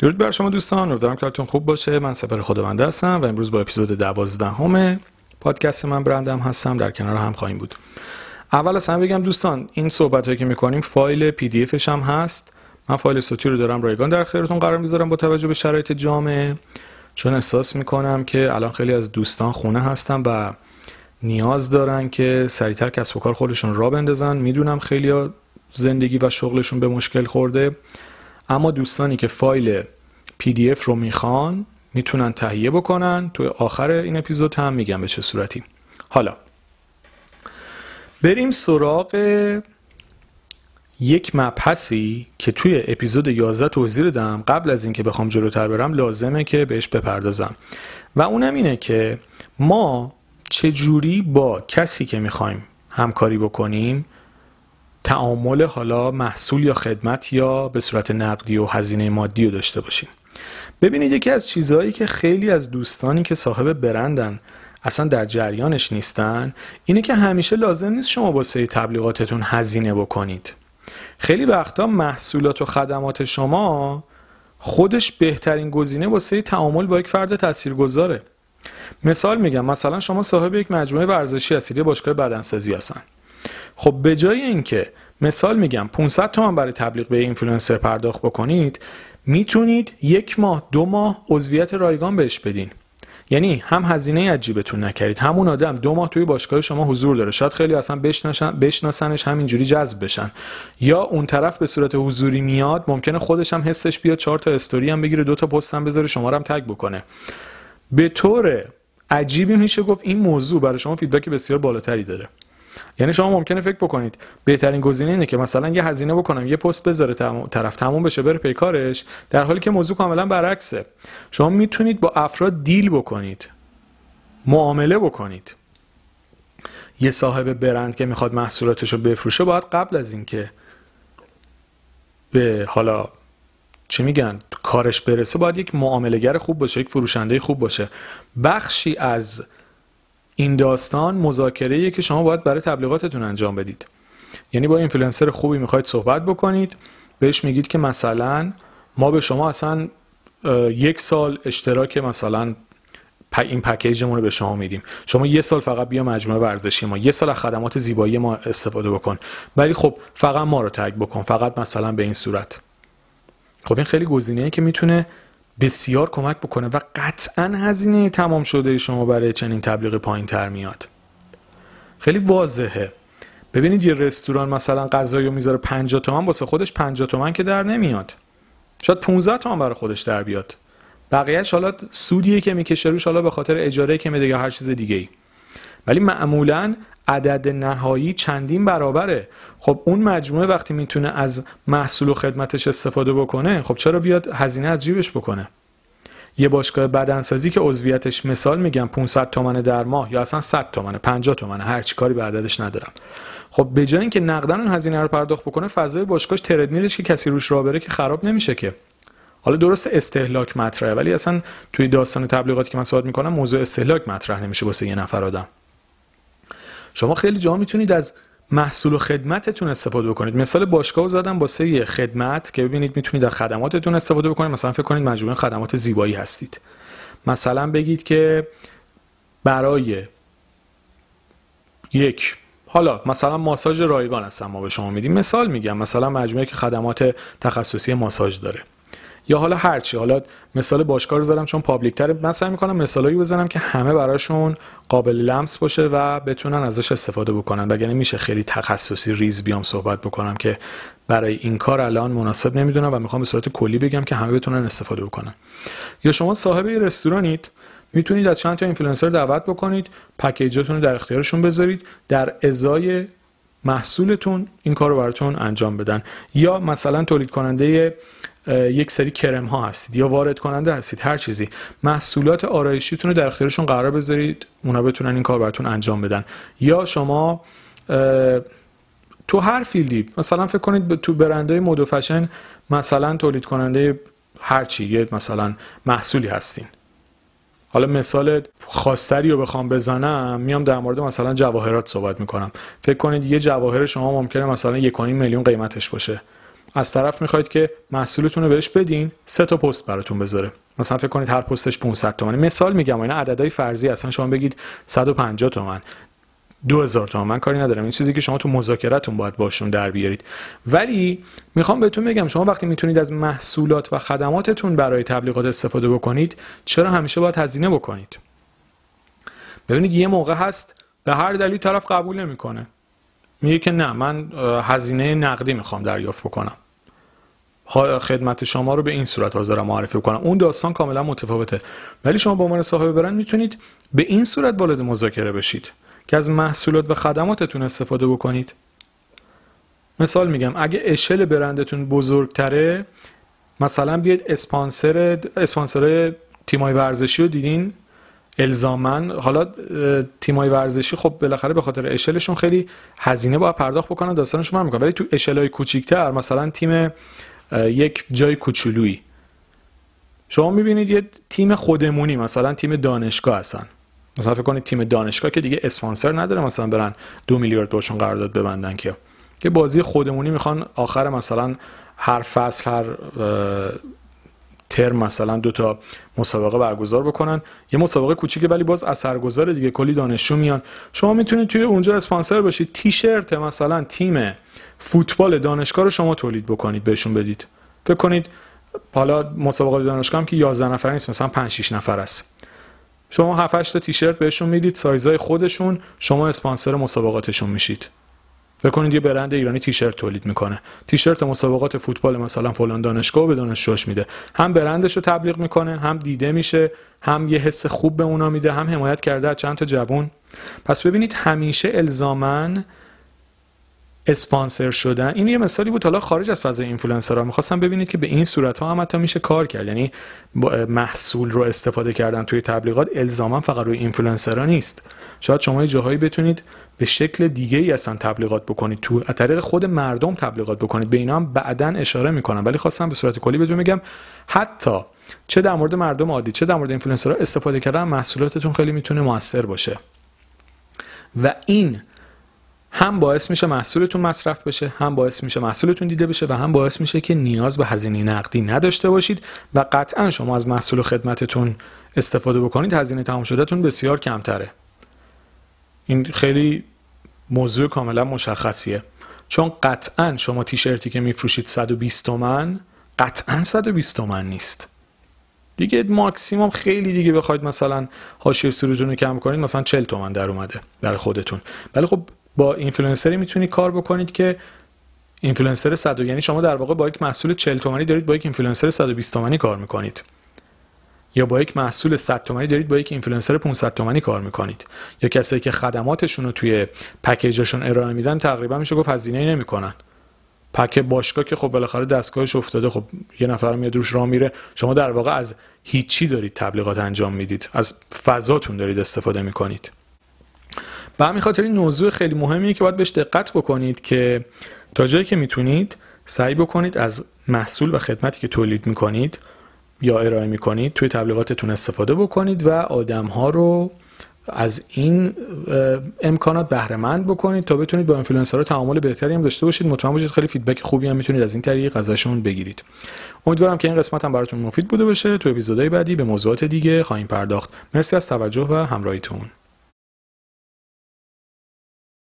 درود بر شما دوستان امیدوارم کارتون خوب باشه. من سپر خداونده هستم و امروز با اپیزود دوازدهم پادکست من برندم هستم. در کنار هم خواهیم بود. اول از همه بگم دوستان این صحبت هایی که می‌کنیم فایل پی دی افش هم هست. من فایل صوتی رو دارم رایگان در خیرتون قرار می‌ذارم با توجه به شرایط جامعه. چون احساس می‌کنم که الان خیلی از دوستان خونه هستن و نیاز دارن که سریعتر کسب و کار خودشون را بندازن. می‌دونم خیلی زندگی و شغلشون به مشکل خورده. اما دوستانی که فایل پی رو می‌خوان می‌تونن تهیه بکنن. توی آخر این اپیزود هم میگم به چه صورتی. حالا بریم سراغ یک مبحثی که توی اپیزود 11 توضیح دادم قبل از اینکه بخوام جلوتر برم لازمه که بهش بپردازم. و اونم اینه که ما چجوری با کسی که می‌خوایم همکاری بکنیم تعامل حالا محصول یا خدمت یا به صورت نقدی و هزینه مادی رو داشته باشیم. ببینید یکی از چیزهایی که خیلی از دوستانی که صاحب برندن اصلا در جریانش نیستن اینه که همیشه لازم نیست شما واسه تبلیغاتتون هزینه بکنید. خیلی وقتا محصولات و خدمات شما خودش بهترین گزینه واسه تعامل با یک فرد تاثیرگذاره. مثال میگم مثلا شما صاحب یک مجموعه ورزشی هستید یه باشگاه بدنسازی هستن. خب به جای اینکه مثال میگم 500 تومن برای تبلیغ به اینفلوئنسر پرداخت بکنید می‌تونید یک ماه دو ماه عضویت رایگان بهش بدین. یعنی هم هزینه از جیبتون نکردید. همون آدم دو ماه توی باشگاه شما حضور داره. شاید خیلی اصلا بشناسنش همینجوری جذب بشن. یا اون طرف به صورت حضوری میاد ممکنه خودش هم حسش بیاد چهار تا استوری هم بگیره دو تا پست هم بذاره شما هم tag بکنه. به طور عجیبی میشه گفت این موضوع برای شما فیدبک بسیار بالاتری داره. یعنی شما ممکنه فکر بکنید. بهترین گزینه اینه که مثلا یه هزینه بکنم یه پست بذاره طرف تموم بشه بره پیکارش در حالی که موضوع کاملا برعکسه. شما می‌تونید با افراد دیل بکنید. معامله بکنید. یه صاحب برند که می‌خواد محصولاتش رو بفروشه باید قبل از اینکه به حالا چی میگن کارش برسه باید یک معاملهگر خوب باشه یک فروشنده خوب باشه. بخشی از این داستان مذاکره که شما باید برای تبلیغاتتون انجام بدید. یعنی با اینفلوئنسر خوبی می‌خواید صحبت بکنید بهش میگید که مثلا ما به شما اصلا یک سال اشتراک مثلا این پکیجمون رو به شما میدیم. شما یه سال فقط بیا مجموعه ورزشی ما یه سال خدمات زیبایی ما استفاده بکن. ولی خب فقط ما رو تگ بکن فقط مثلا به این صورت. خب این خیلی گزینه‌ای که می‌تونه بسیار کمک بکنه و قطعا هزینه تمام شده شما برای چنین تبلیغ پایین تر میاد. خیلی واضحه. ببینید یه رستوران مثلا غذایی رو می‌ذاره 50 تومن واسه خودش 50 تومن که در نمیاد. شاید 15 تومن برای خودش در بیاد. بقیهش حالا سودیه که می‌کشه روش حالا به خاطر اجاره که میده یا هر چیز دیگه ای ولی معمولا عدد نهایی چندین برابره. خب اون مجموعه وقتی می‌تونه از محصول و خدمتش استفاده بکنه خب چرا بیاد هزینه از جیبش بکنه؟ یه باشگاه بدنسازی که عضویتش مثال میگم 500 تومنه در ماه یا اصلا 100 تومنه 50 تومنه هر چی کاری به عددش ندارم خب به جای اینکه نقدن اون هزینه رو پرداخت بکنه فضای باشگاهش تردمیلش که کسی روش راه بره که خراب نمیشه که. حالا درست استهلاک مطرحه ولی اصلا توی داستان تبلیغاتی که من صحبت می‌کنم موضوع استهلاک مطرح نمیشه واسه یه نفر آدم. شما خیلی جا می‌تونید از محصول و خدمتتون استفاده بکنید. مثال باشگاه زدم واسه خدمت که ببینید می‌تونید از خدماتتون استفاده بکنید. مثلا فکر کنید مجموعه خدمات زیبایی هستید. مثلا بگید که برای یک حالا مثلا ماساژ رایگان هستم ما به شما میدیم. مثال میگم. مثلا مجموعه که خدمات تخصصی ماساژ داره. یا حالا هرچی حالا مثال باشگاه رو زدم چون public تر. من سعی می‌کنم مثالایی بزنم که همه براشون قابل لمس باشه و بتونن ازش استفاده بکنن. وگرنه میشه خیلی تخصصی ریز بیام صحبت بکنم که برای این کار الان مناسب نمی‌دونم و می‌خوام به صورت کلی بگم که همه بتونن استفاده بکنن. یا شما صاحب یه رستورانید می‌تونید از چند تا اینفلوئنسر دعوت بکنید پکیجاتون رو در اختیارشون بذارید در ازای محصولتون این کار رو براتون انجام بدن. یا مثلا تولید کننده یک سری کرم ها هستید یا وارد کننده هستید هر چیزی. محصولات آرایشیتون رو در اختیارشون قرار بذارید اونا بتونن این کار براتون انجام بدن. یا شما تو هر فیلدی مثلا فکر کنید تو برندهای مد و فشن مثلا تولید کننده هر چی یه مثلا محصولی هستین. حالا مثال خاصتری رو بخوام بزنم میام در مورد مثلا جواهرات صحبت می‌کنم. فکر کنید یه جواهر شما ممکنه مثلا 1.5 میلیون قیمتش باشه. از طرف می‌خواید که محصولتون رو بهش بدین سه تا پست براتون بذاره. مثلا فکر کنید هر پستش 500 تومن مثال میگم اینا عددهای فرضی اصلا شما بگید 150 تومن. 2000 تومن. من کاری ندارم. این چیزی که شما تو مذاکرتون باید باشون در بیارید. ولی می‌خوام بهتون بگم شما وقتی می‌تونید از محصولات و خدماتتون برای تبلیغات استفاده بکنید چرا همیشه باید هزینه بکنید؟ ببینید یه موقع هست به هر دلیل طرف قبول نمی‌کنه. میگه که نه من هزینه نقدی می‌خوام دریافت بکنم. خدمت شما رو به این صورت حاضرم معرفی کنم اون داستان کاملا متفاوته. ولی شما به عنوان صاحب برند می‌تونید به این صورت وارد مذاکره بشید که از محصولات و خدماتتون استفاده بکنید. مثال میگم اگه اشل برندتون بزرگتره مثلا بیاید اسپانسر اسپانسر تیمای ورزشی رو دیدین؟ الزامن حالا تیمای ورزشی خب بالاخره به خاطر اشلشون خیلی هزینه باید پرداخت بکنن داستانشون می‌کنن ولی تو اشلای کوچیکتر مثلا تیم یک جای کوچولویی. شما می‌بینید یه تیم خودمونی مثلا تیم دانشگاه هستن. مثلا فکر کنید تیم دانشگاه که دیگه اسپانسر نداره مثلا برن دو میلیارد باشون قرارداد ببندن که. یه بازی خودمونی می‌خوان آخر مثلا هر فصل هر ترم مثلا دو تا مسابقه برگزار بکنن. یه مسابقه کوچیکه ولی باز اثرگذار دیگه. کلی دانشجو میان. شما می‌تونید توی اونجا اسپانسر بشید. تیشرت مثلا تیم فوتبال دانشگاه رو شما تولید بکنید بهشون بدید. فکر کنید حالا مسابقه دانشگاه هم که 11 نفر نیست مثلا 5 6 نفر است. شما 7 8 تا تیشرت بهشون می‌دید سایزای خودشون شما اسپانسر مسابقاتشون میشید. فکر کنید یه برند ایرانی تیشرت تولید می‌کنه. تیشرت مسابقات فوتبال مثلا فلان دانشگاه به دانشجوش میده. هم برندش رو تبلیغ می‌کنه هم دیده میشه هم یه حس خوب به اونا میده هم حمایت کرده از چند تا جوون پس ببینید همیشه الزاماً اسپانسر شدن. این یه مثالی بود حالا خارج از فضای اینفلوئنسرها. می‌خواستم ببینید که به این صورت ها هم حتی میشه کار کرد. یعنی محصول رو استفاده کردن توی تبلیغات الزاما فقط روی اینفلوئنسرها نیست. شاید شما جاهایی بتونید به شکل دیگه ای اصلا تبلیغات بکنید. تو از طریق خود مردم تبلیغات بکنید. به اینا هم بعدا اشاره می‌کنم. ولی خواستم به صورت کلی بهتون میگم حتی چه در مورد مردم عادی چه در مورد اینفلوئنسرها استفاده کردن محصولاتتون خیلی می‌تونه موثر باشه. و این هم باعث میشه محصولتون مصرف بشه هم باعث میشه محصولتون دیده بشه و هم باعث میشه که نیاز به هزینه نقدی نداشته باشید و قطعا شما از محصول و خدمتتون استفاده بکنید هزینه تمام شدهتون بسیار کمتره. این خیلی موضوع کاملا مشخصیه. چون قطعا شما تیشرتی که میفروشید 120 تومن قطعا 120 تومن نیست. دیگه ماکسیموم خیلی دیگه بخواید مثلا حاشیه سودتون رو کم کنید مثلا 40 تومن در اومده برا خودتون. ولی خب با اینفلوئنسری می‌تونید کار بکنید که اینفلوئنسر 100 یعنی شما در واقع با یک محصول 40 تومانی دارید با یک اینفلوئنسر 120 تومانی کار می‌کنید. یا با یک محصول 100 تومانی دارید با یک اینفلوئنسر 500 تومانی کار می‌کنید. یا کسایی که خدماتشون رو توی پکیجشون ارائه میدن تقریبا میشه گفت هزینه ای نمی‌کنن. پک باشگاه که خب بالاخره دستگاهش افتاده خب یه نفر میاد روش راه میره. شما در واقع از هیچی دارید تبلیغات انجام می‌دید. از فضاتون دارید استفاده می‌کنید. به همین خاطر این موضوع خیلی مهمیه که باید بهش دقت بکنید که تا جایی که می‌تونید سعی بکنید از محصول و خدمتی که تولید می‌کنید یا ارائه می‌کنید توی تبلیغاتتون استفاده بکنید و آدم ها رو از این امکانات بهره مند بکنید تا بتونید با اینفلوئنسرها تعامل بهتری هم داشته باشید. مطمئن باشید خیلی feedback خوبی هم می‌تونید از این طریق ازشون بگیرید. امیدوارم که این قسمت هم براتون مفید بوده باشه. تو اپیزودهای بعدی به موضوعات دیگه خواهیم پرداخت. مرسی از توجه و همراهیتون.